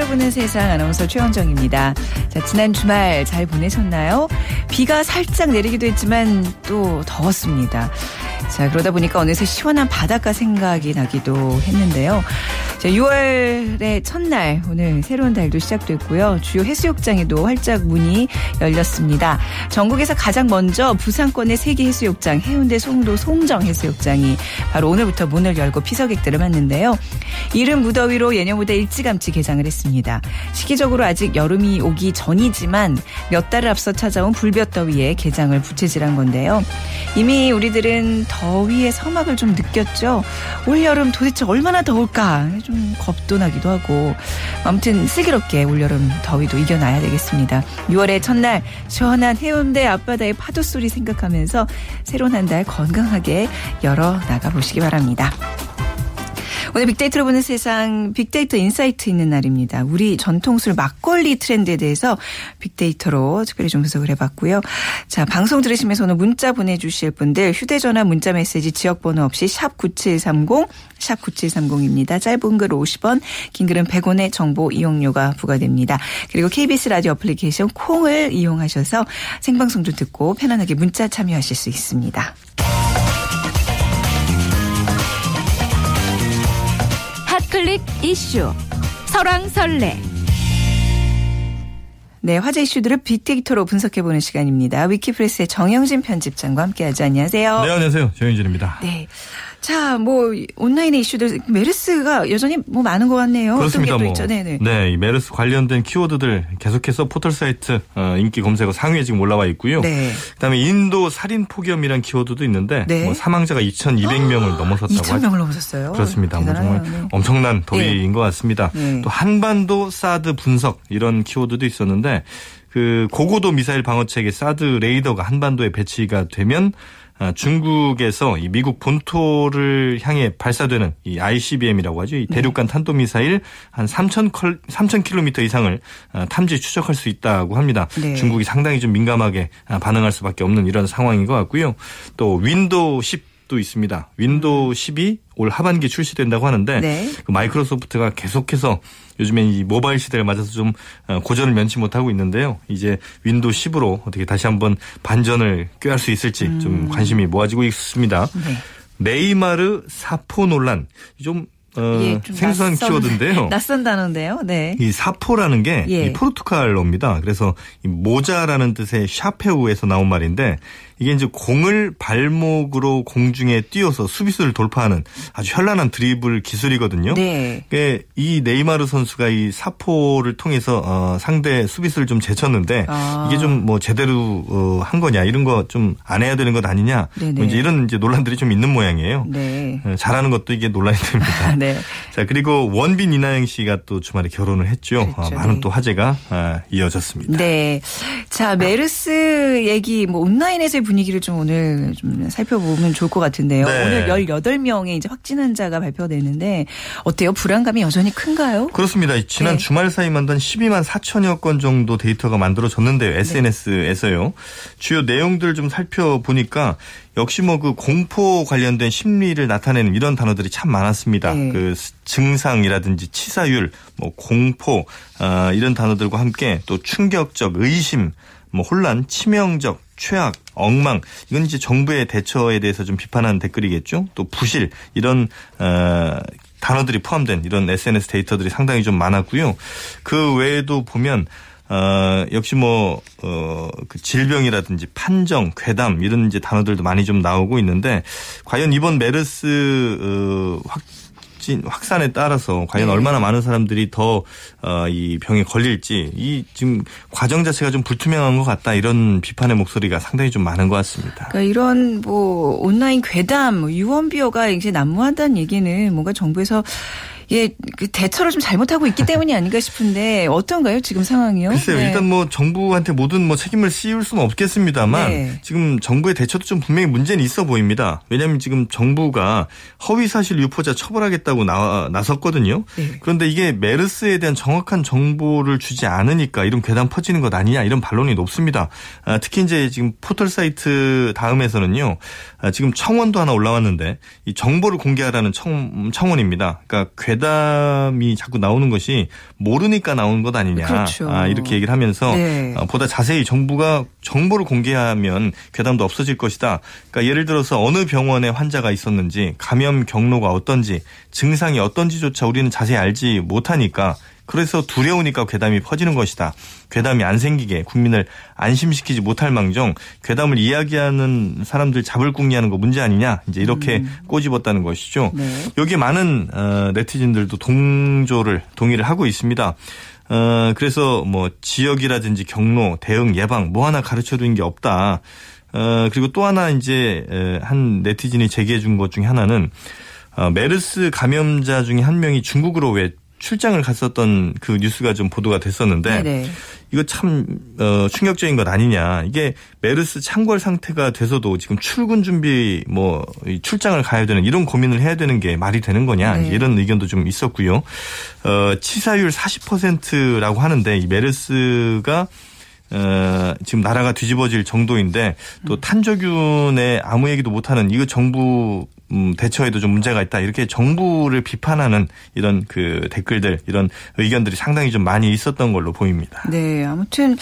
빅데이터로 보는 세상 아나운서 최원정입니다. 자, 지난 주말 잘 보내셨나요? 비가 살짝 내리기도 했지만 또 더웠습니다. 자, 그러다 보니까 어느새 시원한 바닷가 생각이 나기도 했는데요. 자, 6월의 첫날 오늘 새로운 달도 시작됐고요. 주요 해수욕장에도 활짝 문이 열렸습니다. 전국에서 가장 먼저 부산권의 세계 해수욕장 해운대 송도 송정 해수욕장이 바로 오늘부터 문을 열고 피서객들을 맞는데요. 이른 무더위로 예년보다 일찌감치 개장을 했습니다. 시기적으로 아직 여름이 오기 전이지만 몇 달을 앞서 찾아온 불볕더위에 개장을 부채질한 건데요. 이미 우리들은 더위의 서막을 좀 느꼈죠. 올여름 도대체 얼마나 더울까 좀 겁도 나기도 하고 아무튼 슬기롭게 올여름 더위도 이겨나야 되겠습니다. 6월의 첫날 시원한 해운대 앞바다의 파도 소리 생각하면서 새로운 한 달 건강하게 열어 나가 보시기 바랍니다. 오늘 빅데이터로 보는 세상 빅데이터 insight 있는 날입니다. 우리 전통술 막걸리 트렌드에 대해서 빅데이터로 특별히 좀 분석을 해봤고요. 자 방송 들으시면서 오늘 문자 보내주실 분들 휴대전화 문자 메시지 지역번호 없이 샵 9730, 샵 9730입니다. 짧은 글 50원, 긴 글은 100원의 정보 이용료가 부과됩니다. 그리고 KBS 라디오 어플리케이션 콩을 이용하셔서 생방송도 듣고 편안하게 문자 참여하실 수 있습니다. 클릭 이슈. 설왕설래 네, 화제 이슈들을 빅데이터로 분석해보는 시간입니다. 위키프레스의 정영진 편집장과 함께하죠. 안녕하세요. 네, 안녕하세요. 정영진입니다. 네. 자, 뭐 온라인의 이슈들 메르스가 여전히 뭐 많은 것 같네요. 그렇습니다. 뭐? 네네. 네, 이 메르스 관련된 키워드들 계속해서 포털 사이트 어, 인기 검색어 상위에 지금 올라와 있고요. 네. 그다음에 인도 살인 폭염이란 키워드도 있는데 네. 뭐 사망자가 2,200명을 넘어섰다고 2천 명을 넘어섰어요. 그렇습니다. 뭐 대단하네요. 정말 네. 엄청난 더위인 네. 것 같습니다. 네. 또 한반도 사드 분석 이런 키워드도 있었는데 그 고고도 미사일 방어 체계 사드 레이더가 한반도에 배치가 되면 아, 중국에서 이 미국 본토를 향해 발사되는 이 ICBM이라고 하죠. 이 네. 대륙간 탄도 미사일 한3,000 컬, 3,000km 이상을 아, 탐지 추적할 수 있다고 합니다. 네. 중국이 상당히 좀 민감하게 아, 반응할 수밖에 없는 이런 상황인 것 같고요. 또 윈도우 10 도 있습니다. 윈도우 10이 올 하반기 출시된다고 하는데 네. 그 마이크로소프트가 계속해서 요즘엔 이 모바일 시대를 맞아서 좀 어, 고전을 면치 못하고 있는데요. 이제 윈도우 10으로 어떻게 다시 한번 반전을 꾀할 수 있을지 좀 관심이 모아지고 있습니다. 음. 네. 네이마르 사포 논란 좀, 어, 예, 좀 생소한 낯선- 키워드인데요. 낯선 단어인데요. 네. 이 사포라는 게 예. 이 포르투갈어입니다. 그래서 이 모자라는 뜻의 샤페우에서 나온 말인데 이게 이제 공을 발목으로 공중에 띄워서 수비수를 돌파하는 아주 현란한 드리블 기술이거든요. 네. 그이 네이마르 선수가 이 사포를 통해서 어, 상대 수비수를 좀 제쳤는데 아. 이게 좀 뭐 제대로 어, 한 거냐 이런 거 좀 안 해야 되는 것 아니냐. 뭐 이제 이런 이제 논란들이 좀 있는 모양이에요. 네. 어, 잘하는 것도 이게 논란이 됩니다. 네. 자 그리고 원빈 이나영 씨가 또 주말에 결혼을 했죠. 그렇죠. 어, 많은 네. 또 화제가 아, 이어졌습니다. 네. 자, 메르스 얘기, 뭐, 온라인에서의 분위기를 좀 오늘 좀 살펴보면 좋을 것 같은데요. 네. 오늘 18명의 이제 확진 환자가 발표되는데, 어때요? 불안감이 여전히 큰가요? 그렇습니다. 이 지난 네. 주말 사이만 단 12만 4천여 건 정도 데이터가 만들어졌는데요. SNS에서요. 주요 내용들 좀 살펴보니까 역시 뭐 그 공포 관련된 심리를 나타내는 이런 단어들이 참 많았습니다. 네. 그 증상이라든지 치사율, 뭐 공포 아, 이런 단어들과 함께 또 충격적 의심, 뭐 혼란, 치명적, 최악, 엉망 이건 이제 정부의 대처에 대해서 좀 비판하는 댓글이겠죠. 또 부실 이런 어, 단어들이 포함된 이런 SNS 데이터들이 상당히 좀 많았고요. 그 외에도 보면 어, 역시 뭐, 어, 그 질병이라든지 판정, 괴담, 이런 이제 단어들도 많이 좀 나오고 있는데, 과연 이번 메르스, 어, 확진, 확산에 따라서 과연 네. 얼마나 많은 사람들이 더, 어, 이 병에 걸릴지, 이 지금 과정 자체가 좀 불투명한 것 같다, 이런 비판의 목소리가 상당히 좀 많은 것 같습니다. 그러니까 이런 뭐 온라인 괴담, 뭐 유언비어가 이제 난무한다는 얘기는 뭔가 정부에서 예, 그 대처를 좀 잘못하고 있기 때문이 아닌가 싶은데 어떤가요 지금 상황이요? 글쎄요. 네. 일단 뭐 정부한테 모든 뭐 책임을 씌울 수는 없겠습니다만 네. 지금 정부의 대처도 좀 분명히 문제는 있어 보입니다. 왜냐하면 지금 정부가 허위 사실 유포자 처벌하겠다고 나, 나섰거든요. 네. 그런데 이게 메르스에 대한 정확한 정보를 주지 않으니까 이런 괴담 퍼지는 것 아니냐 이런 반론이 높습니다. 아, 특히 이제 지금 포털 사이트 다음에서는요. 아, 지금 청원도 하나 올라왔는데 이 정보를 공개하라는 청, 청원입니다. 그러니까 괴담 이 자꾸 나오는 것이 모르니까 나오는 것 아니냐. 그렇죠. 아, 이렇게 얘기를 하면서 네. 어, 보다 자세히 정부가 정보를 공개하면 괴담도 없어질 것이다. 그러니까 예를 들어서 어느 병원에 환자가 있었는지 감염 경로가 어떤지 증상이 어떤지조차 우리는 자세히 알지 못하니까 그래서 두려우니까 괴담이 퍼지는 것이다. 괴담이 안 생기게 국민을 안심시키지 못할 망정 괴담을 이야기하는 사람들 잡을 궁리하는 거 문제 아니냐 이제 이렇게 꼬집었다는 것이죠. 네. 여기에 많은 어, 네티즌들도 동조를 동의를 하고 있습니다. 어, 그래서 뭐 지역이라든지 경로, 대응, 예방 뭐 하나 가르쳐 둔 게 없다. 어, 그리고 또 하나 이제 에, 한 네티즌이 제기해 준 것 중에 하나는 어, 메르스 감염자 중에 한 명이 중국으로 왜 출장을 갔었던 그 뉴스가 좀 보도가 됐었는데 네네. 이거 참 어, 충격적인 것 아니냐. 이게 메르스 창궐 상태가 돼서도 지금 출근 준비 뭐이 출장을 가야 되는 이런 고민을 해야 되는 게 말이 되는 거냐. 네. 이런 의견도 좀 있었고요. 어, 치사율 40%라고 하는데 이 메르스가 어, 지금 나라가 뒤집어질 정도인데 또 음. 탄저균에 아무 얘기도 못하는 이거 정부 음, 대처에도 좀 문제가 있다 이렇게 정부를 비판하는 이런 그 댓글들 이런 의견들이 상당히 좀 많이 있었던 걸로 보입니다. 네, 아무튼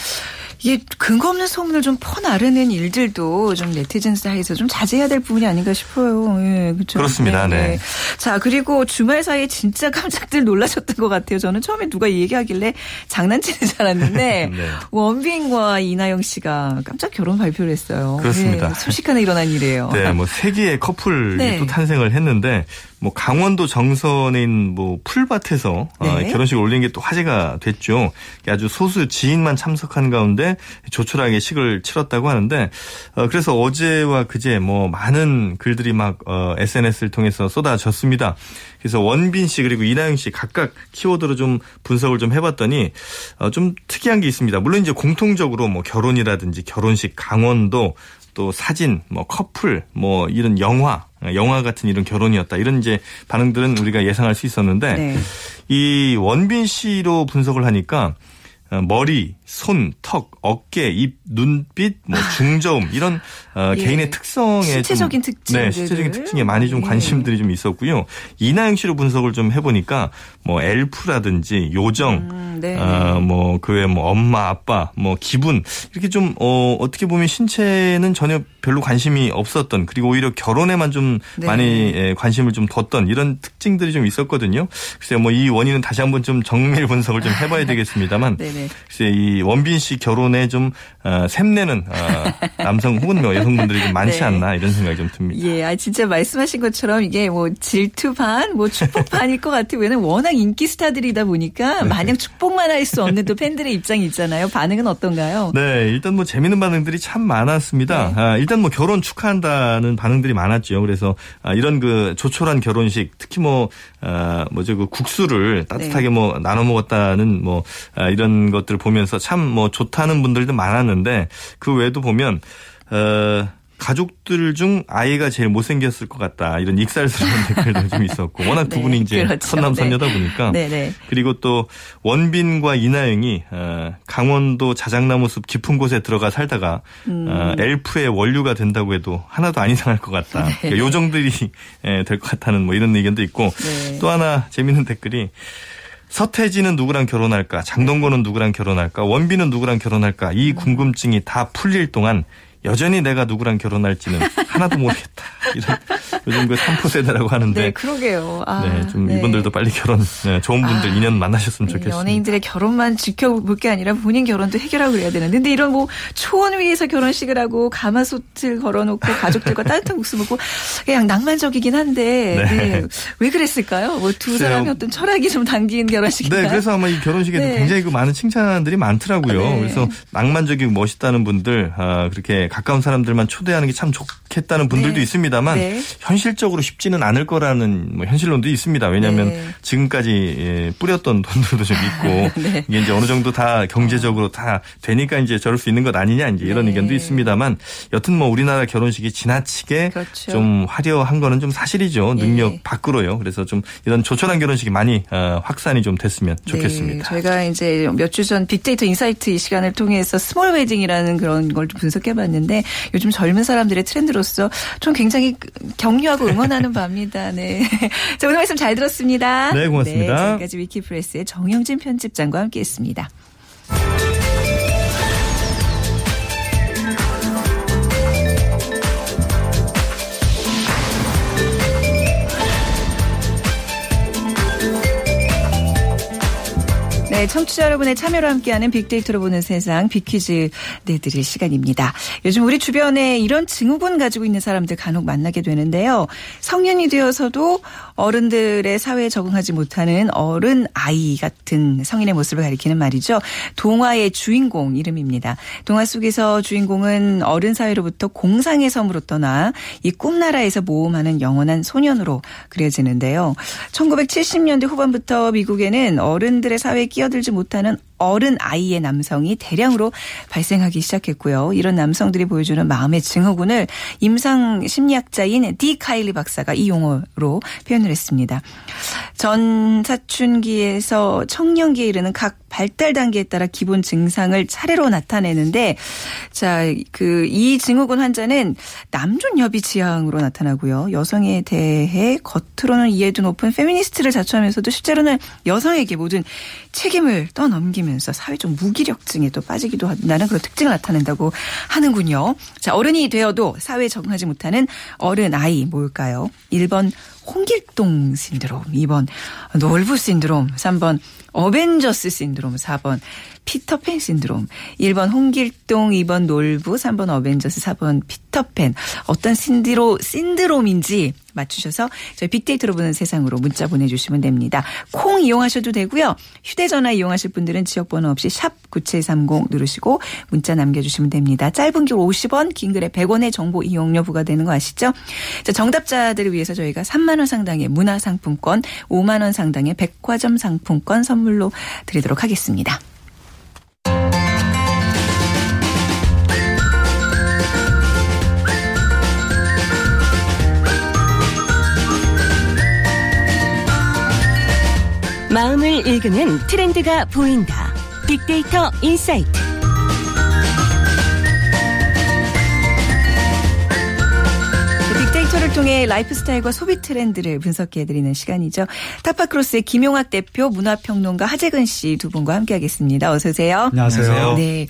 이게 근거 없는 소문을 좀 퍼나르는 일들도 좀 네티즌 사이에서 좀 자제해야 될 부분이 아닌가 싶어요. 예, 그렇죠. 그렇습니다. 네. 자, 그리고 주말 사이에 진짜 깜짝들 놀라셨던 것 같아요. 저는 처음에 누가 이 얘기하길래 장난치는 줄 알았는데 네. 원빈과 이나영 씨가 깜짝 결혼 발표를 했어요. 그렇습니다. 예, 순식간에 일어난 일이에요. 네, 뭐 세기의 커플이 네. 또 탄생을 했는데 뭐 강원도 정선에 있는 뭐 풀밭에서 어, 네. 결혼식을 올린 게 또 화제가 됐죠. 아주 소수 지인만 참석한 가운데 조촐하게 식을 치렀다고 하는데 어, 그래서 어제와 그제 뭐 많은 글들이 막 어, SNS를 통해서 쏟아졌습니다. 그래서 원빈 씨 그리고 이나영 씨 각각 키워드로 좀 분석을 좀 해봤더니 어, 좀 특이한 게 있습니다. 물론 이제 공통적으로 뭐 결혼이라든지 결혼식 강원도 또 사진, 뭐 커플, 뭐 이런 영화, 영화 같은 이런 결혼이었다. 이런 이제 반응들은 우리가 예상할 수 있었는데 네. 이 원빈 씨로 분석을 하니까 어, 머리, 손, 턱, 어깨, 입, 눈빛, 뭐 중저음 이런 어, 예. 개인의 특성에 신체적인 좀, 특징들을. 네, 신체적인 특징에 많이 좀 예. 관심들이 좀 있었고요. 이나영 씨로 분석을 좀 해보니까 뭐 엘프라든지 요정, 음, 네. 어, 뭐, 그 외에 뭐, 엄마, 아빠, 뭐, 기분, 이렇게 좀, 어, 어떻게 보면 신체는 전혀 별로 관심이 없었던, 그리고 오히려 결혼에만 좀 네. 많이 예, 관심을 좀 뒀던 이런 특징들이 좀 있었거든요. 글쎄요, 뭐, 이 원인은 다시 한번 좀 정밀 분석을 좀 해봐야 되겠습니다만, 네네. 글쎄, 이 원빈 씨 결혼에 좀, 어, 샘내는, 어, 남성 혹은 뭐 여성분들이 좀 많지 네. 않나, 이런 생각이 좀 듭니다. 예, 아 진짜 말씀하신 것처럼 이게 뭐 질투 반, 뭐 축복 반일 것 같아요. 왜냐면 워낙 인기 스타들이다 보니까 네. 마냥 축복만 할 수 없는 또 팬들의 입장이 있잖아요. 반응은 어떤가요? 네, 일단 뭐 재미있는 반응들이 참 많았습니다. 네. 아, 일단 뭐 결혼 축하한다는 반응들이 많았죠. 그래서 아, 이런 그 조촐한 결혼식, 특히 뭐 아, 뭐죠 그 국수를 따뜻하게 네. 뭐 나눠 먹었다는 뭐 아, 이런 것들을 보면서 참 뭐 좋다는 분들도 많았는데 그 외에도 보면 어. 가족들 중 아이가 제일 못생겼을 것 같다. 이런 익살스러운 댓글도 좀 있었고. 워낙 두 네, 분이 이제 그렇죠. 선남 선녀다 보니까. 네네. 그리고 또 원빈과 이나영이 어, 강원도 자작나무 숲 깊은 곳에 들어가 살다가 음. 어, 엘프의 원류가 된다고 해도 하나도 안 이상할 것 같다. 네. 그러니까 요정들이 될 것 같다는 뭐 이런 의견도 있고 네. 또 하나 재밌는 댓글이 서태지는 누구랑 결혼할까? 장동건은 누구랑 결혼할까? 원빈은 누구랑 결혼할까? 이 궁금증이 다 풀릴 동안 여전히 내가 누구랑 결혼할지는 하나도 모르겠다. 이런 요즘 그 3포 세대라고 하는데 네, 그러게요. 아, 네, 좀 네. 이분들도 빨리 결혼, 네, 좋은 분들 아, 인연 만나셨으면 이 좋겠습니다. 연예인들의 결혼만 지켜볼 게 아니라 본인 결혼도 해결하고 그래야 되는데 근데 이런 뭐 초원 위에서 결혼식을 하고 가마솥을 걸어놓고 가족들과 따뜻한 국수 먹고 그냥 낭만적이긴 한데 네. 네. 왜 그랬을까요? 뭐 두. 사람의 어떤 철학이 좀 담긴 결혼식인가요? 네, 그래서 아마 이 결혼식에도 네. 굉장히 그 많은 칭찬들이 많더라고요. 네. 그래서 낭만적이고 멋있다는 분들, 아, 그렇게 가까운 사람들만 초대하는 게 참 좋겠 다는 분들도 네. 있습니다만 네. 현실적으로 쉽지는 않을 거라는 뭐 현실론도 있습니다. 왜냐하면 네. 지금까지 예, 뿌렸던 돈들도 좀 있고 네. 이게 이제 어느 정도 다 경제적으로 다 되니까 이제 저럴 수 있는 것 아니냐 이제 이런 네. 의견도 있습니다만 여튼 뭐 우리나라 결혼식이 지나치게 그렇죠. 좀 화려한 거는 좀 사실이죠. 능력 예. 밖으로요. 그래서 좀 이런 조촐한 결혼식이 많이 어, 확산이 좀 됐으면 좋겠습니다. 네, 저희가 이제 몇 주 전 빅데이터 인사이트 이 시간을 통해서 small wedding이라는 그런 걸 좀 분석해 봤는데 요즘 젊은 사람들의 트렌드로서 주셔서 좀 굉장히 격려하고 응원하는 바입니다. 네. 자, 오늘 말씀 잘 들었습니다. 네, 고맙습니다. 네, 지금까지 위키프레스의 정영진 편집장과 함께 했습니다. 네, 청취자 여러분의 참여로 함께하는 빅데이터로 보는 세상 빅퀴즈 내드릴 시간입니다. 요즘 우리 주변에 이런 증후군 가지고 있는 사람들 간혹 만나게 되는데요. 성년이 되어서도 어른들의 사회에 적응하지 못하는 어른 아이 같은 성인의 모습을 가리키는 말이죠. 동화의 주인공 이름입니다. 동화 속에서 주인공은 어른 사회로부터 공상의 섬으로 떠나 이 꿈나라에서 모험하는 영원한 소년으로 그려지는데요. 1970년대 후반부터 미국에는 어른들의 사회에 끼어 들지 못하는 어른 아이의 남성이 대량으로 발생하기 시작했고요. 이런 남성들이 보여주는 마음의 증후군을 임상 심리학자인 댄 카일리 박사가 이 용어로 표현을 했습니다. 전 사춘기에서 청년기에 이르는 각 발달 단계에 따라 기본 증상을 차례로 나타내는데 자, 그 이 증후군 환자는 남존 여비 지향으로 나타나고요. 여성에 대해 겉으로는 이해도 높은 페미니스트를 자처하면서도 실제로는 여성에게 모든 책임을 떠넘 기면서 사회적 무기력증에 또 빠지기도 한다는 그런 특징을 나타낸다고 하는군요. 자, 어른이 되어도 사회에 적응하지 못하는 어른 아이 뭘까요? 1번 홍길동 신드롬, 2번 놀부 신드롬, 3번 어벤져스 신드롬, 4번 피터팬 신드롬. 1번 홍길동, 2번 놀부, 3번 어벤져스, 4번 피터팬. 어떤 신드로, 신드롬인지 맞추셔서 저희 빅데이터로 보는 세상으로 문자 보내주시면 됩니다. 콩 이용하셔도 되고요. 휴대전화 이용하실 분들은 지역번호 없이 샵 9730 누르시고 문자 남겨주시면 됩니다. 짧은 길 50원, 긴 글에 100원의 정보 이용료 부과되는 거 아시죠? 자, 정답자들을 위해서 저희가 3만 원 상당의 문화상품권, 5만 원 상당의 백화점 상품권 선물로 드리도록 하겠습니다. 마음을 읽는 트렌드가 보인다. 빅데이터 인사이트. 빅데이터를 통해 라이프 스타일과 소비 트렌드를 분석해드리는 시간이죠. 타파크로스의 김용학 대표, 문화평론가 하재근 씨 두 분과 함께하겠습니다. 어서 오세요. 안녕하세요. 네.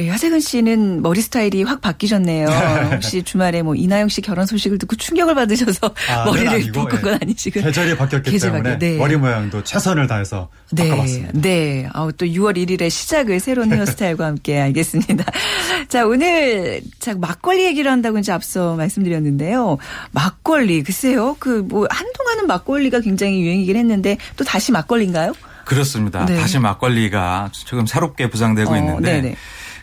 우리 하재근 씨는 머리 스타일이 확 바뀌셨네요. 혹시 주말에 뭐 이나영 씨 결혼 소식을 듣고 충격을 받으셔서 아, 머리를 아니고, 바꾼 건 예. 아니시고 계절이 바뀌었기 계절 때문에 바뀌- 네. 머리 모양도 최선을 다해서 네, 바꿔봤습니다. 네. 아우, 또 6월 1일의 시작을 새로운 헤어스타일과 함께 알겠습니다. 자, 오늘 자 막걸리 얘기를 한다고 이제 앞서 말씀드렸는데요. 막걸리 글쎄요. 그 뭐 한동안은 막걸리가 굉장히 유행이긴 했는데 또 다시 막걸리인가요? 그렇습니다. 네. 다시 막걸리가 지금 새롭게 부상되고 어, 있는데 네네.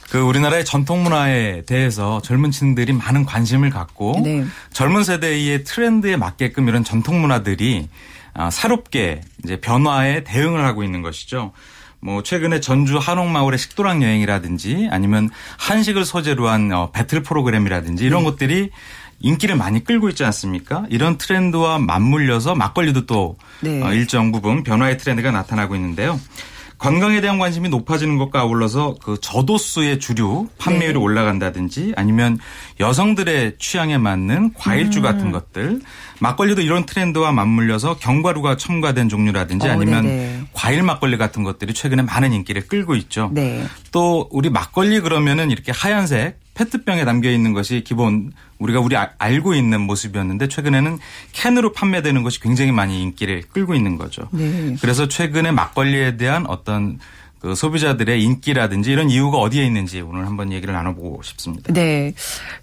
그 우리나라의 전통 문화에 대해서 젊은 층들이 많은 관심을 갖고 네. 젊은 세대의 트렌드에 맞게끔 이런 전통 문화들이 아, 새롭게 이제 변화에 대응을 하고 있는 것이죠. 뭐 최근에 전주 한옥마을의 식도락 여행이라든지 아니면 한식을 소재로 한 어, 배틀 프로그램이라든지 이런 네. 것들이 인기를 많이 끌고 있지 않습니까? 이런 트렌드와 맞물려서 막걸리도 또 네. 어, 일정 부분 변화의 트렌드가 나타나고 있는데요. 건강에 대한 관심이 높아지는 것과 아울러서 그 저도수의 주류 판매율이 네. 올라간다든지 아니면 여성들의 취향에 맞는 과일주 음. 같은 것들 막걸리도 이런 트렌드와 맞물려서 견과류가 첨가된 종류라든지 어, 아니면 네네. 과일 막걸리 같은 것들이 최근에 많은 인기를 끌고 있죠. 네. 또 우리 막걸리 그러면은 이렇게 하얀색 페트병에 담겨 있는 것이 기본 우리가 우리 아- 알고 있는 모습이었는데 최근에는 캔으로 판매되는 것이 굉장히 많이 인기를 끌고 있는 거죠. 네. 그래서 최근에 막걸리에 대한 어떤 그 소비자들의 인기라든지 이런 이유가 어디에 있는지 오늘 한번 얘기를 나눠보고 싶습니다. 네.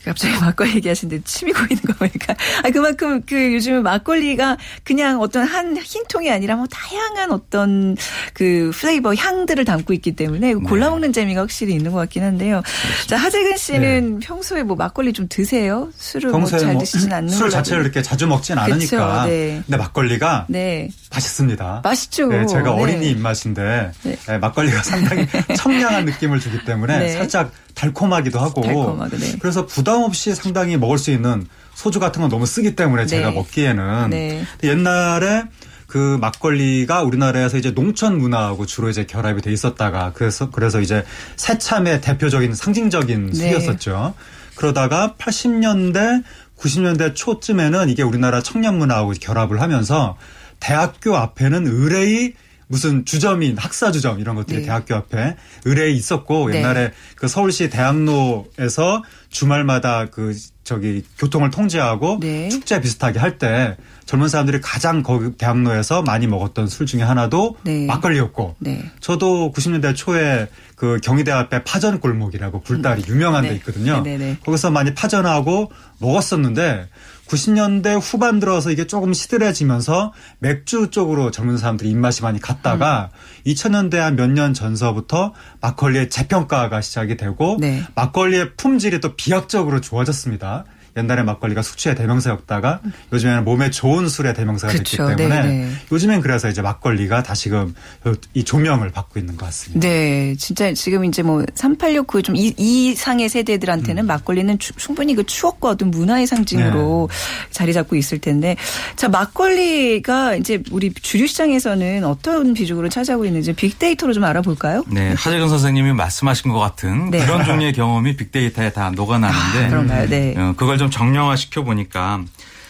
갑자기 막걸리 얘기하시는데 침이 고이는 거 보니까. 아, 그만큼 그 요즘 막걸리가 그냥 어떤 한 흰 통이 아니라 뭐 다양한 어떤 그 플레이버 향들을 담고 있기 때문에 골라 먹는 재미가 확실히 있는 것 같긴 한데요. 자, 하재근 씨는 평소에 뭐 막걸리 좀 드세요? 술을 뭐 평소에 잘뭐 드시진 않는 술 자체를 이렇게 자주 먹진 않으니까. 네. 근데 막걸리가 네. 맛있습니다. 맛있죠. 네, 제가 네. 어린이 입맛인데 네. 네, 막걸리가 상당히 청량한 느낌을 주기 때문에 네. 살짝 달콤하기도 하고 달콤하고, 네. 그래서 부담 없이 상당히 먹을 수 있는 소주 같은 건 너무 쓰기 때문에 제가 네. 먹기에는 네. 옛날에 그 막걸리가 우리나라에서 이제 농촌 문화하고 주로 이제 결합이 돼 있었다가 그래서 그래서 이제 새참의 대표적인 상징적인 네. 술이었었죠. 그러다가 80년대 90년대 초쯤에는 이게 우리나라 청년 문화하고 결합을 하면서 대학교 앞에는 의뢰이 무슨 주점인 학사 주점 이런 것들이 네. 대학교 앞에 의뢰이 있었고 네. 옛날에 그 서울시 대학로에서 주말마다 그 저기 교통을 통제하고 네. 축제 비슷하게 할 때 젊은 사람들이 가장 거기 대학로에서 많이 먹었던 술 중에 하나도 네. 막걸리였고 네. 저도 90년대 초에 그 경희대 앞에 파전 골목이라고 굴다리 유명한 네. 데 있거든요. 네네네. 거기서 많이 파전하고 먹었었는데 90년대 후반 들어서 이게 조금 시들해지면서 맥주 쪽으로 젊은 사람들이 입맛이 많이 갔다가 음. 2000년대 한 몇 년 전서부터 막걸리의 재평가가 시작이 되고 네. 막걸리의 품질이 또 비약적으로 좋아졌습니다. 옛날에 막걸리가 숙취의 대명사였다가 요즘에는 몸에 좋은 술의 대명사가 됐기 그쵸. 때문에 네네. 요즘엔 그래서 이제 막걸리가 다시금 이 조명을 받고 있는 것 같습니다. 네, 진짜 지금 이제 뭐 3869, 좀 이, 이상의 세대들한테는 음. 막걸리는 추- 충분히 그 추억과 어떤 문화의 상징으로 네. 자리 잡고 있을 텐데. 자, 막걸리가 이제 우리 주류 시장에서는 어떤 비중으로 차지하고 있는지 빅데이터로 좀 알아볼까요? 네, 하재근 선생님이 말씀하신 것 같은 네. 그런 종류의 경험이 빅데이터에 다 녹아나는데 아, 그런가요? 네. 어, 그걸 좀 정량화 시켜 보니까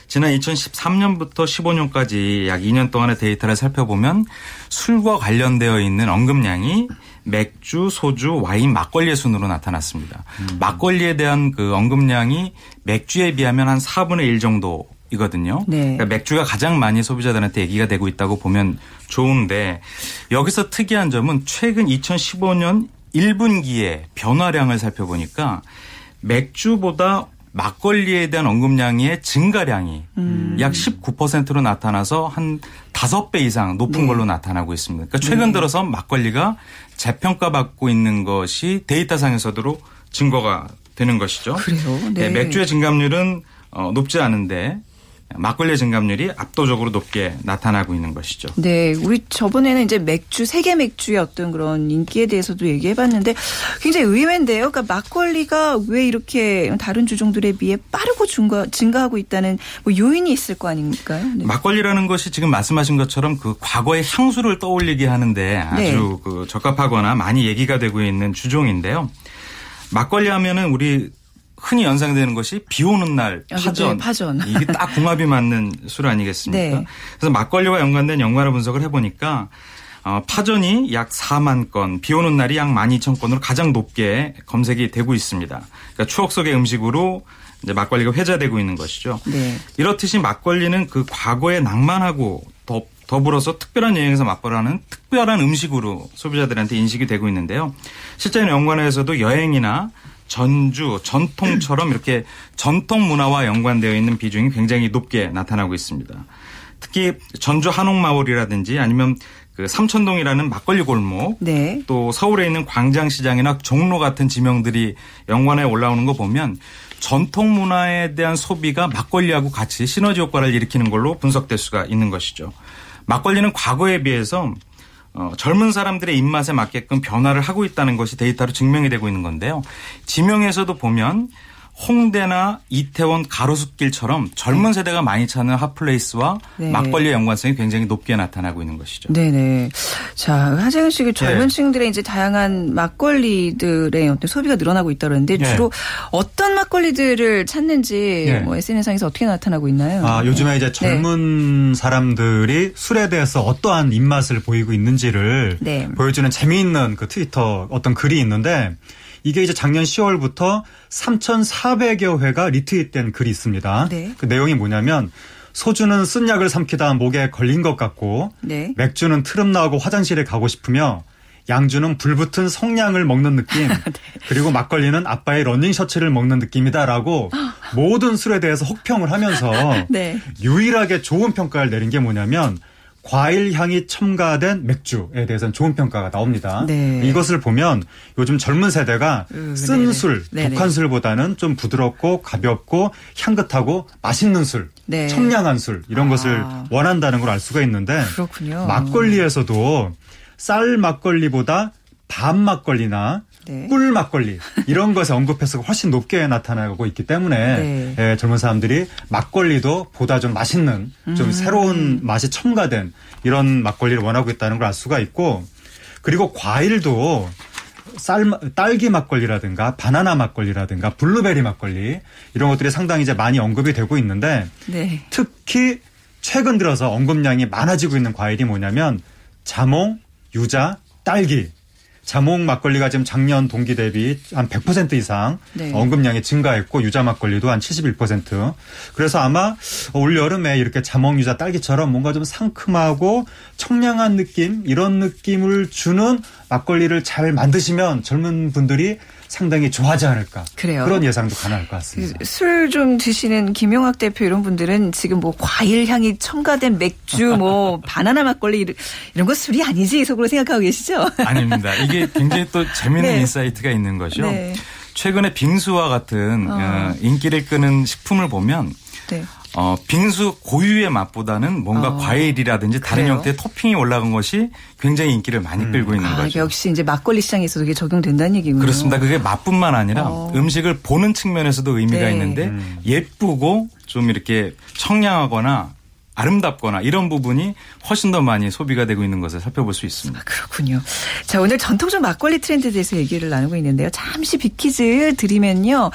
지난 2013년부터 15년까지 약 2년 동안의 데이터를 살펴보면 술과 관련되어 있는 언급량이 맥주, 소주, 와인, 막걸리의 순으로 나타났습니다. 막걸리에 대한 그 언급량이 맥주에 비하면 한 4분의 1 정도 이거든요. 네. 그러니까 맥주가 가장 많이 소비자들한테 얘기가 되고 있다고 보면 좋은데 여기서 특이한 점은 최근 2015년 1분기의 변화량을 살펴보니까 맥주보다 막걸리에 대한 언급량의 증가량이 약 19%로 나타나서 한 5배 이상 높은 네. 걸로 나타나고 있습니다. 그러니까 최근 들어서 막걸리가 재평가받고 있는 것이 데이터상에서도 증거가 되는 것이죠. 그래요? 네. 네, 맥주의 증감률은 어, 높지 않은데 막걸리의 증감률이 압도적으로 높게 나타나고 있는 것이죠. 네, 우리 저번에는 이제 맥주 세계 맥주의 어떤 그런 인기에 대해서도 얘기해봤는데 굉장히 의외인데요. 그러니까 막걸리가 왜 이렇게 다른 주종들에 비해 빠르고 증가, 증가하고 있다는 뭐 요인이 있을 거 아닙니까요? 네. 막걸리라는 것이 지금 말씀하신 것처럼 그 과거의 향수를 떠올리게 하는데 아주 네. 그 적합하거나 많이 얘기가 되고 있는 주종인데요. 막걸리 하면은 우리 흔히 연상되는 것이 비 오는 날 아, 네, 파전. 파전. 이게 딱 궁합이 맞는 술 아니겠습니까? 네. 그래서 막걸리와 연관된 연관을 분석을 해보니까 어, 파전이 약 4만 건, 비 오는 날이 약 12,000건으로 가장 높게 검색이 되고 있습니다. 그러니까 추억 속의 음식으로 이제 막걸리가 회자되고 있는 것이죠. 네. 이렇듯이 막걸리는 그 과거의 낭만하고 더, 더불어서 특별한 여행에서 맛보라는 특별한 음식으로 소비자들한테 인식이 되고 있는데요. 실제로 연관에서도 여행이나 전주, 전통처럼 이렇게 전통 문화와 연관되어 있는 비중이 굉장히 높게 나타나고 있습니다. 특히 전주 한옥마을이라든지 아니면 그 삼천동이라는 막걸리 골목 네. 또 서울에 있는 광장시장이나 종로 같은 지명들이 연관에 올라오는 거 보면 전통 문화에 대한 소비가 막걸리하고 같이 시너지 효과를 일으키는 걸로 분석될 수가 있는 것이죠. 막걸리는 과거에 비해서 어, 젊은 사람들의 입맛에 맞게끔 변화를 하고 있다는 것이 데이터로 증명이 되고 있는 건데요. 지명에서도 보면 홍대나 이태원 가로수길처럼 젊은 세대가 많이 찾는 핫플레이스와 네. 막걸리의 연관성이 굉장히 높게 나타나고 있는 것이죠. 네네. 자, 하재근 씨가 젊은 네. 층들의 이제 다양한 막걸리들의 어떤 소비가 늘어나고 있다 그러는데 네. 주로 어떤 막걸리들을 찾는지 네. 뭐 SNS상에서 어떻게 나타나고 있나요? 아, 요즘에 이제 젊은 사람들이 술에 대해서 어떠한 입맛을 보이고 있는지를 네. 보여주는 재미있는 그 트위터 어떤 글이 있는데 이게 이제 작년 10월부터 3,400여 회가 리트윗된 글이 있습니다. 네. 그 내용이 뭐냐면 소주는 쓴 약을 삼키다 목에 걸린 것 같고 네. 맥주는 트름 나오고 화장실에 가고 싶으며 양주는 불붙은 성냥을 먹는 느낌 네. 그리고 막걸리는 아빠의 러닝 셔츠를 먹는 느낌이다라고 모든 술에 대해서 혹평을 하면서 네. 유일하게 좋은 평가를 내린 게 뭐냐면 과일 향이 첨가된 맥주에 대해서는 좋은 평가가 나옵니다. 네. 이것을 보면 요즘 젊은 세대가 음, 쓴 네네. 술, 네네. 독한 술보다는 좀 부드럽고 가볍고 향긋하고 맛있는 술, 네. 청량한 술 이런 아. 것을 원한다는 걸 알 수가 있는데 그렇군요. 막걸리에서도 쌀 막걸리보다 밤 막걸리나 네. 꿀 막걸리 이런 것에 언급해서가 훨씬 높게 나타나고 있기 때문에 네. 예, 젊은 사람들이 막걸리도 보다 좀 맛있는 음. 좀 새로운 맛이 첨가된 이런 막걸리를 원하고 있다는 걸 알 수가 있고 그리고 과일도 쌀 딸기 막걸리라든가 바나나 막걸리라든가 블루베리 막걸리 이런 것들이 상당히 이제 많이 언급이 되고 있는데 네. 특히 최근 들어서 언급량이 많아지고 있는 과일이 뭐냐면 자몽, 유자, 딸기. 자몽 막걸리가 지금 작년 동기 대비 한 100% 이상 네. 언급량이 증가했고 유자 막걸리도 한 71%. 그래서 아마 올 여름에 이렇게 자몽, 유자, 딸기처럼 뭔가 좀 상큼하고 청량한 느낌 이런 느낌을 주는 막걸리를 잘 만드시면 젊은 분들이 상당히 좋아하지 않을까. 그래요. 그런 예상도 가능할 것 같습니다. 술 좀 드시는 김용학 대표 이런 분들은 지금 뭐 과일 향이 첨가된 맥주, 뭐 바나나 막걸리 이런, 이런 거 술이 아니지 속으로 생각하고 계시죠? 아닙니다. 이게 굉장히 또 재미있는 네. insight가 있는 것이요. 네. 최근에 빙수와 같은 어. 어, 인기를 끄는 식품을 보면 네. 어, 빙수 고유의 맛보다는 뭔가 어. 과일이라든지 다른 그래요? 형태의 토핑이 올라간 것이 굉장히 인기를 많이 끌고 있는 아, 거죠. 역시 이제 막걸리 시장에서도 이게 적용된다는 얘기군요. 그렇습니다. 그게 맛뿐만 아니라 어. 음식을 보는 측면에서도 의미가 네. 있는데 예쁘고 좀 이렇게 청량하거나 아름답거나 이런 부분이 훨씬 더 많이 소비가 되고 있는 것을 살펴볼 수 있습니다. 그렇군요. 자, 오늘 전통적 막걸리 트렌드에 대해서 얘기를 나누고 있는데요. 잠시 빅퀴즈 드리면요.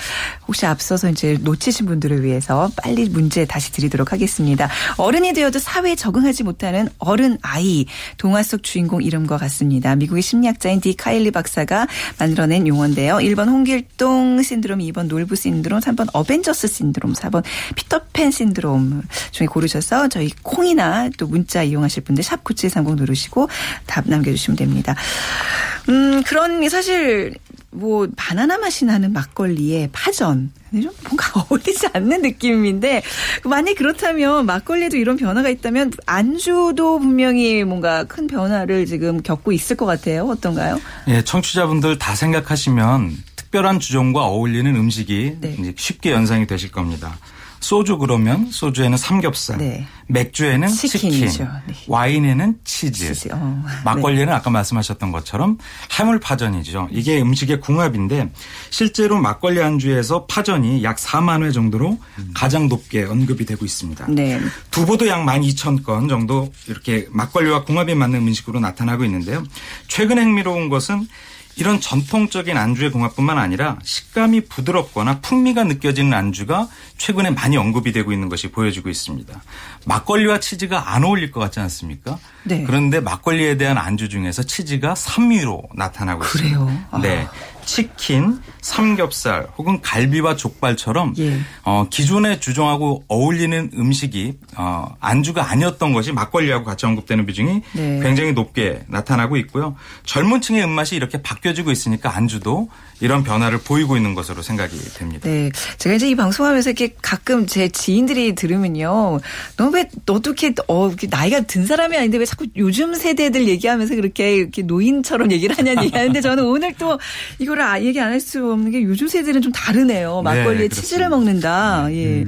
혹시 앞서서 이제 놓치신 분들을 위해서 빨리 문제 다시 드리도록 하겠습니다. 어른이 되어도 사회에 적응하지 못하는 어른 아이. 동화 속 주인공 이름과 같습니다. 미국의 심리학자인 디 카일리 박사가 만들어낸 용어인데요. 1번 홍길동 신드롬, 2번 놀부 신드롬, 3번 어벤져스 신드롬, 4번 피터팬 신드롬 중에 고르셔서 저희 콩이나 또 문자 이용하실 분들 샵 9730 누르시고 답 남겨주시면 됩니다. 음, 그런 사실 뭐 바나나 맛이 나는 막걸리에 파전. 좀 뭔가 어울리지 않는 느낌인데 만약 그렇다면 막걸리에도 이런 변화가 있다면 안주도 분명히 뭔가 큰 변화를 지금 겪고 있을 것 같아요. 어떤가요? 예, 청취자분들 다 생각하시면 특별한 주종과 어울리는 음식이 네. 쉽게 연상이 되실 겁니다. 소주 그러면 소주에는 삼겹살, 네. 맥주에는 치킨이죠. 치킨, 네. 와인에는 치즈, 치즈, 어. 막걸리는 아까 말씀하셨던 것처럼 해물파전이죠. 이게 음식의 궁합인데 실제로 막걸리 안주에서 파전이 약 4만 회 정도로 가장 높게 언급이 되고 있습니다. 네. 두부도 약 12,000건 정도 이렇게 막걸리와 궁합이 맞는 음식으로 나타나고 있는데요. 최근 흥미로운 것은 이런 전통적인 안주의 궁합뿐만 아니라 식감이 부드럽거나 풍미가 느껴지는 안주가 최근에 많이 언급이 되고 있는 것이 보여지고 있습니다. 막걸리와 치즈가 안 어울릴 것 같지 않습니까? 네. 그런데 막걸리에 대한 안주 중에서 치즈가 3위로 나타나고 그래요? 있습니다. 아. 네. 치킨, 삼겹살 혹은 갈비와 족발처럼 예. 어, 기존의 주종하고 어울리는 음식이 어, 안주가 아니었던 것이 막걸리하고 같이 언급되는 비중이 네. 굉장히 높게 나타나고 있고요. 젊은 층의 입맛이 이렇게 바뀌어지고 있으니까 안주도 이런 변화를 보이고 있는 것으로 생각이 됩니다. 네. 제가 이제 이 방송하면서 이렇게 가끔 제 지인들이 들으면요. 너 왜, 이렇게, 어, 나이가 든 사람이 아닌데 왜 자꾸 요즘 세대들 얘기하면서 그렇게 이렇게 노인처럼 얘기를 하냐는 얘기하는데 저는 오늘 또 이거를 아- 얘기 안 할 수 없는 게 요즘 세대는 좀 다르네요. 막걸리에 네, 치즈를. 먹는다. 예.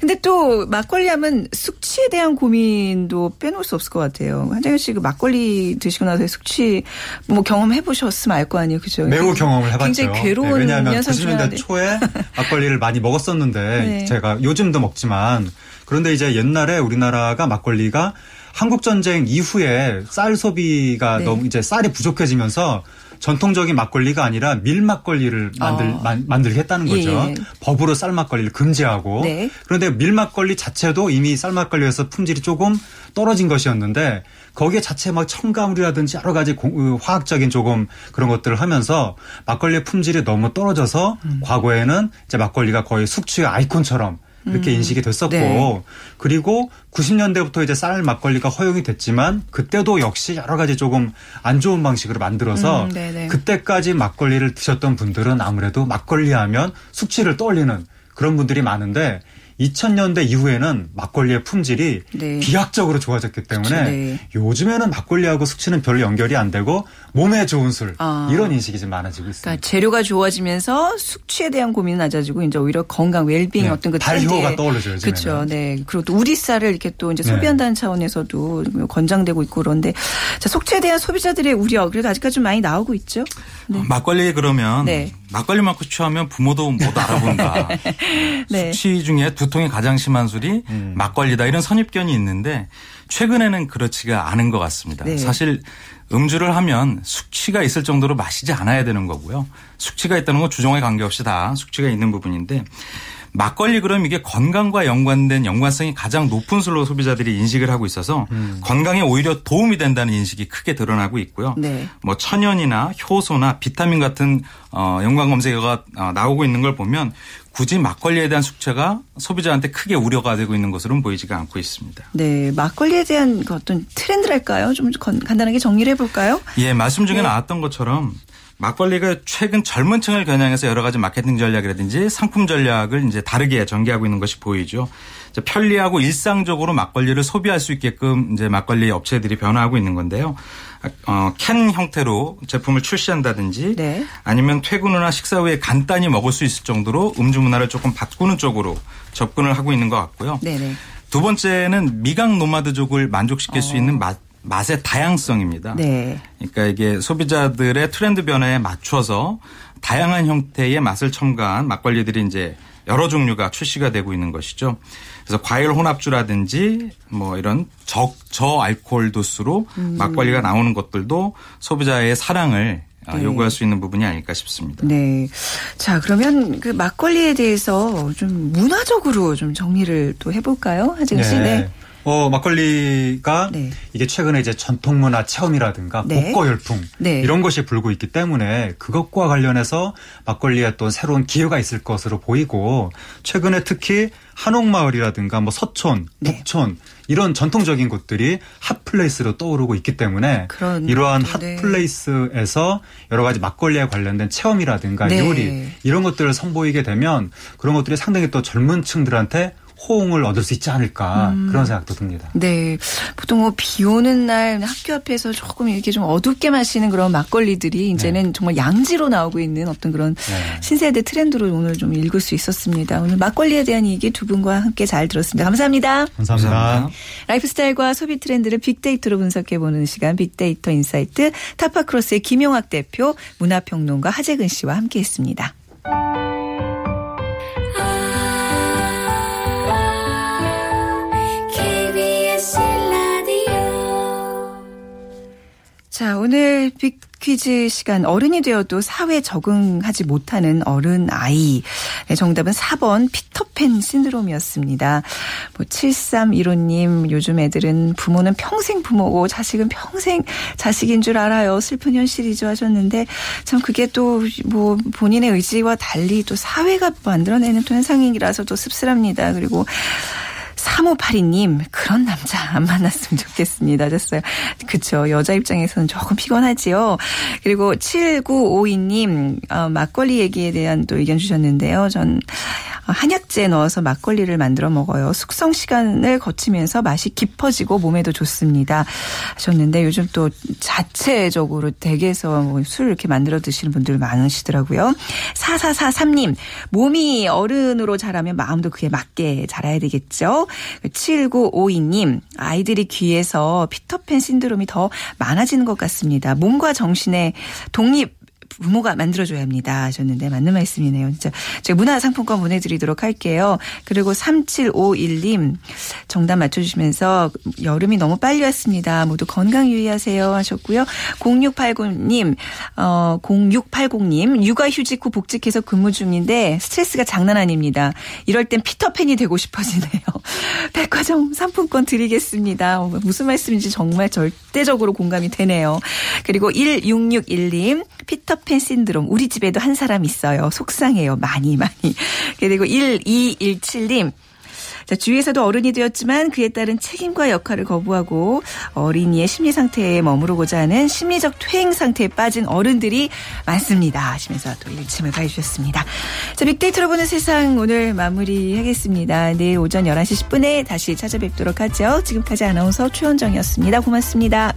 근데 또 막걸리 하면 숙취에 대한 고민도 빼놓을 수 없을 것 같아요. 한정현 씨 그 막걸리 드시고 나서 숙취 뭐 경험해 보셨으면 알 거 아니에요. 그죠? 매우 경험을 해 봤죠. 굉장히 괴로운 네, 왜냐하면 연상 90년대 초에 막걸리를 많이 먹었었는데 네. 제가 요즘도 먹지만 그런데 이제 옛날에 우리나라가 막걸리가 한국 전쟁 이후에 쌀 소비가 네. 너무 이제 쌀이 부족해지면서 전통적인 막걸리가 아니라 밀 막걸리를 만들 아. 만, 만들게 했다는 거죠. 예. 법으로 쌀 막걸리를 금지하고 네. 그런데 밀 막걸리 자체도 이미 쌀 막걸리에서 품질이 조금 떨어진 것이었는데 거기에 자체 막 첨가물이라든지 여러 가지 공- 어, 화학적인 조금 그런 것들을 하면서 막걸리의 품질이 너무 떨어져서 음. 과거에는 이제 막걸리가 거의 숙취의 아이콘처럼 이렇게 인식이 됐었고 음. 네. 그리고 90년대부터 이제 쌀 막걸리가 허용이 됐지만 그때도 역시 여러 가지 조금 안 좋은 방식으로 만들어서 음, 네네. 그때까지 막걸리를 드셨던 분들은 아무래도 막걸리 하면 숙취를 떠올리는 그런 분들이 많은데 2000년대 이후에는 막걸리의 품질이 네. 비약적으로 좋아졌기 때문에 그렇죠, 네. 요즘에는 막걸리하고 숙취는 별로 연결이 안 되고 몸에 좋은 술 아. 이런 인식이 좀 많아지고 있습니다. 그러니까 재료가 좋아지면서 숙취에 대한 고민은 낮아지고 이제 오히려 건강 웰빙 네, 어떤 그 발효가 요즘에는. 그렇죠. 네. 그리고 또 우리 쌀을 이렇게 또 이제 네. 소비한다는 차원에서도 권장되고 있고 그런데 자, 속취에 대한 소비자들의 우려 그래도 아직까지 좀 많이 나오고 있죠. 네. 막걸리 그러면 네. 막걸리 마고 취하면 부모도 못 알아본다. 네. 숙취 중에 두통이 가장 심한 술이 막걸리다 이런 선입견이 있는데 최근에는 그렇지가 않은 것 같습니다. 네. 사실 음주를 하면 숙취가 있을 정도로 마시지 않아야 되는 거고요. 숙취가 있다는 건 주종에 관계없이 다 숙취가 있는 부분인데 막걸리 그럼 이게 건강과 연관된 연관성이 가장 높은 술로 소비자들이 인식을 하고 있어서 건강에 오히려 도움이 된다는 인식이 크게 드러나고 있고요. 네. 뭐 천연이나 효소나 비타민 같은 어 연관 검색어가 어, 나오고 있는 걸 보면 굳이 막걸리에 대한 숙취가 소비자한테 크게 우려가 되고 있는 것으로는 보이지가 않고 있습니다. 네, 막걸리에 대한 그 어떤 트렌드랄까요? 좀 건- 간단하게 정리를 해볼까요? 예, 말씀 네. 중에 나왔던 것처럼 막걸리가 최근 젊은 층을 겨냥해서 여러 가지 마케팅 전략이라든지 상품 전략을 이제 다르게 전개하고 있는 것이 보이죠. 편리하고 일상적으로 막걸리를 소비할 수 있게끔 이제 막걸리 업체들이 변화하고 있는 건데요. 어, 캔 형태로 제품을 출시한다든지 네. 아니면 퇴근 후나 식사 후에 간단히 먹을 수 있을 정도로 음주 문화를 조금 바꾸는 쪽으로 접근을 하고 있는 것 같고요. 네네. 두 번째는 미각 노마드족을 만족시킬 수 있는 맛, 맛의 다양성입니다. 어. 네. 그러니까 이게 소비자들의 트렌드 변화에 맞춰서 다양한 형태의 맛을 첨가한 막걸리들이 이제 여러 종류가 출시가 되고 있는 것이죠. 그래서 과일 혼합주라든지 뭐 이런 적, 저 알코올 도수로 음. 막걸리가 나오는 것들도 소비자의 사랑을 아, 네. 요구할 수 있는 부분이 아닐까 싶습니다. 네. 자, 그러면 그 막걸리에 대해서 좀 문화적으로 좀 정리를 또 해볼까요? 하정 씨? 네. 어, 막걸리가 네. 이게 최근에 이제 전통 문화 체험이라든가 네. 복고 열풍 네. 이런 것이 불고 있기 때문에 그것과 관련해서 막걸리에 또 새로운 기회가 있을 것으로 보이고 최근에 특히 한옥마을이라든가 뭐 서촌, 네. 북촌 이런 전통적인 곳들이 핫플레이스로 떠오르고 있기 때문에 그런 이러한 네. 핫플레이스에서 여러 가지 막걸리에 관련된 체험이라든가 네. 요리 이런 것들을 선보이게 되면 그런 것들이 상당히 또 젊은 층들한테 호응을 얻을 수 있지 않을까 음. 그런 생각도 듭니다. 네. 보통 뭐 비 오는 날 학교 앞에서 조금 이렇게 좀 어둡게 마시는 그런 막걸리들이 이제는 정말 양지로 나오고 있는 어떤 그런 네. 신세대 트렌드로 오늘 좀 읽을 수 있었습니다. 오늘 막걸리에 대한 얘기 두 분과 함께 잘 들었습니다. 감사합니다. 감사합니다. 감사합니다. 라이프스타일과 소비 트렌드를 빅데이터로 분석해 보는 시간 빅데이터 인사이트 타파크로스의 김용학 대표 문화평론가 하재근 씨와 함께했습니다. 자, 오늘 빅퀴즈 시간 어른이 되어도 사회에 적응하지 못하는 어른 아이. 네, 정답은 4번 피터팬 신드롬이었습니다. 뭐 7315님 요즘 애들은 부모는 평생 부모고 자식은 평생 자식인 줄 알아요. 슬픈 현실이죠 하셨는데 참 그게 또 뭐 본인의 의지와 달리 또 사회가 만들어내는 또 현상이라서 또 씁쓸합니다. 그리고 3582님, 그런 남자 안 만났으면 좋겠습니다. 하셨어요. 그쵸. 여자 입장에서는 조금 피곤하지요. 그리고 7952님, 어, 막걸리 얘기에 대한 또 의견 주셨는데요. 전 한약재 넣어서 막걸리를 만들어 먹어요. 숙성 시간을 거치면서 맛이 깊어지고 몸에도 좋습니다. 하셨는데 요즘 또 자체적으로 댁에서 뭐 술 이렇게 만들어 드시는 분들 많으시더라고요. 4443님, 몸이 어른으로 자라면 마음도 그에 맞게 자라야 되겠죠. 7952님, 아이들이 귀에서 피터팬 신드롬이 더 많아지는 것 같습니다. 몸과 정신의 독립 부모가 만들어줘야 합니다 하셨는데 맞는 말씀이네요. 진짜 제가 문화상품권 보내드리도록 할게요. 그리고 3751님 정답 맞춰주시면서 여름이 너무 빨리 왔습니다. 모두 건강 유의하세요 하셨고요. 0680님 어 0680님 육아휴직 후 복직해서 근무 중인데 스트레스가 장난 아닙니다. 이럴 땐 피터팬이 되고 싶어지네요. 백화점 상품권 드리겠습니다. 어, 무슨 말씀인지 정말 절대적으로 공감이 되네요. 그리고 1661님 피터 팬 신드롬 우리 집에도 한 사람 있어요. 속상해요. 많이 많이. 그리고 1217님 자, 주위에서도 어른이 되었지만 그에 따른 책임과 역할을 거부하고 어린이의 심리 상태에 머무르고자 하는 심리적 퇴행 상태에 빠진 어른들이 많습니다. 하시면서 또 일침을 가해주셨습니다. 자, 빅데이터로 보는 세상 오늘 마무리하겠습니다. 내일 오전 11시 10분에 다시 찾아뵙도록 하죠. 지금까지 아나운서 최원정이었습니다. 고맙습니다.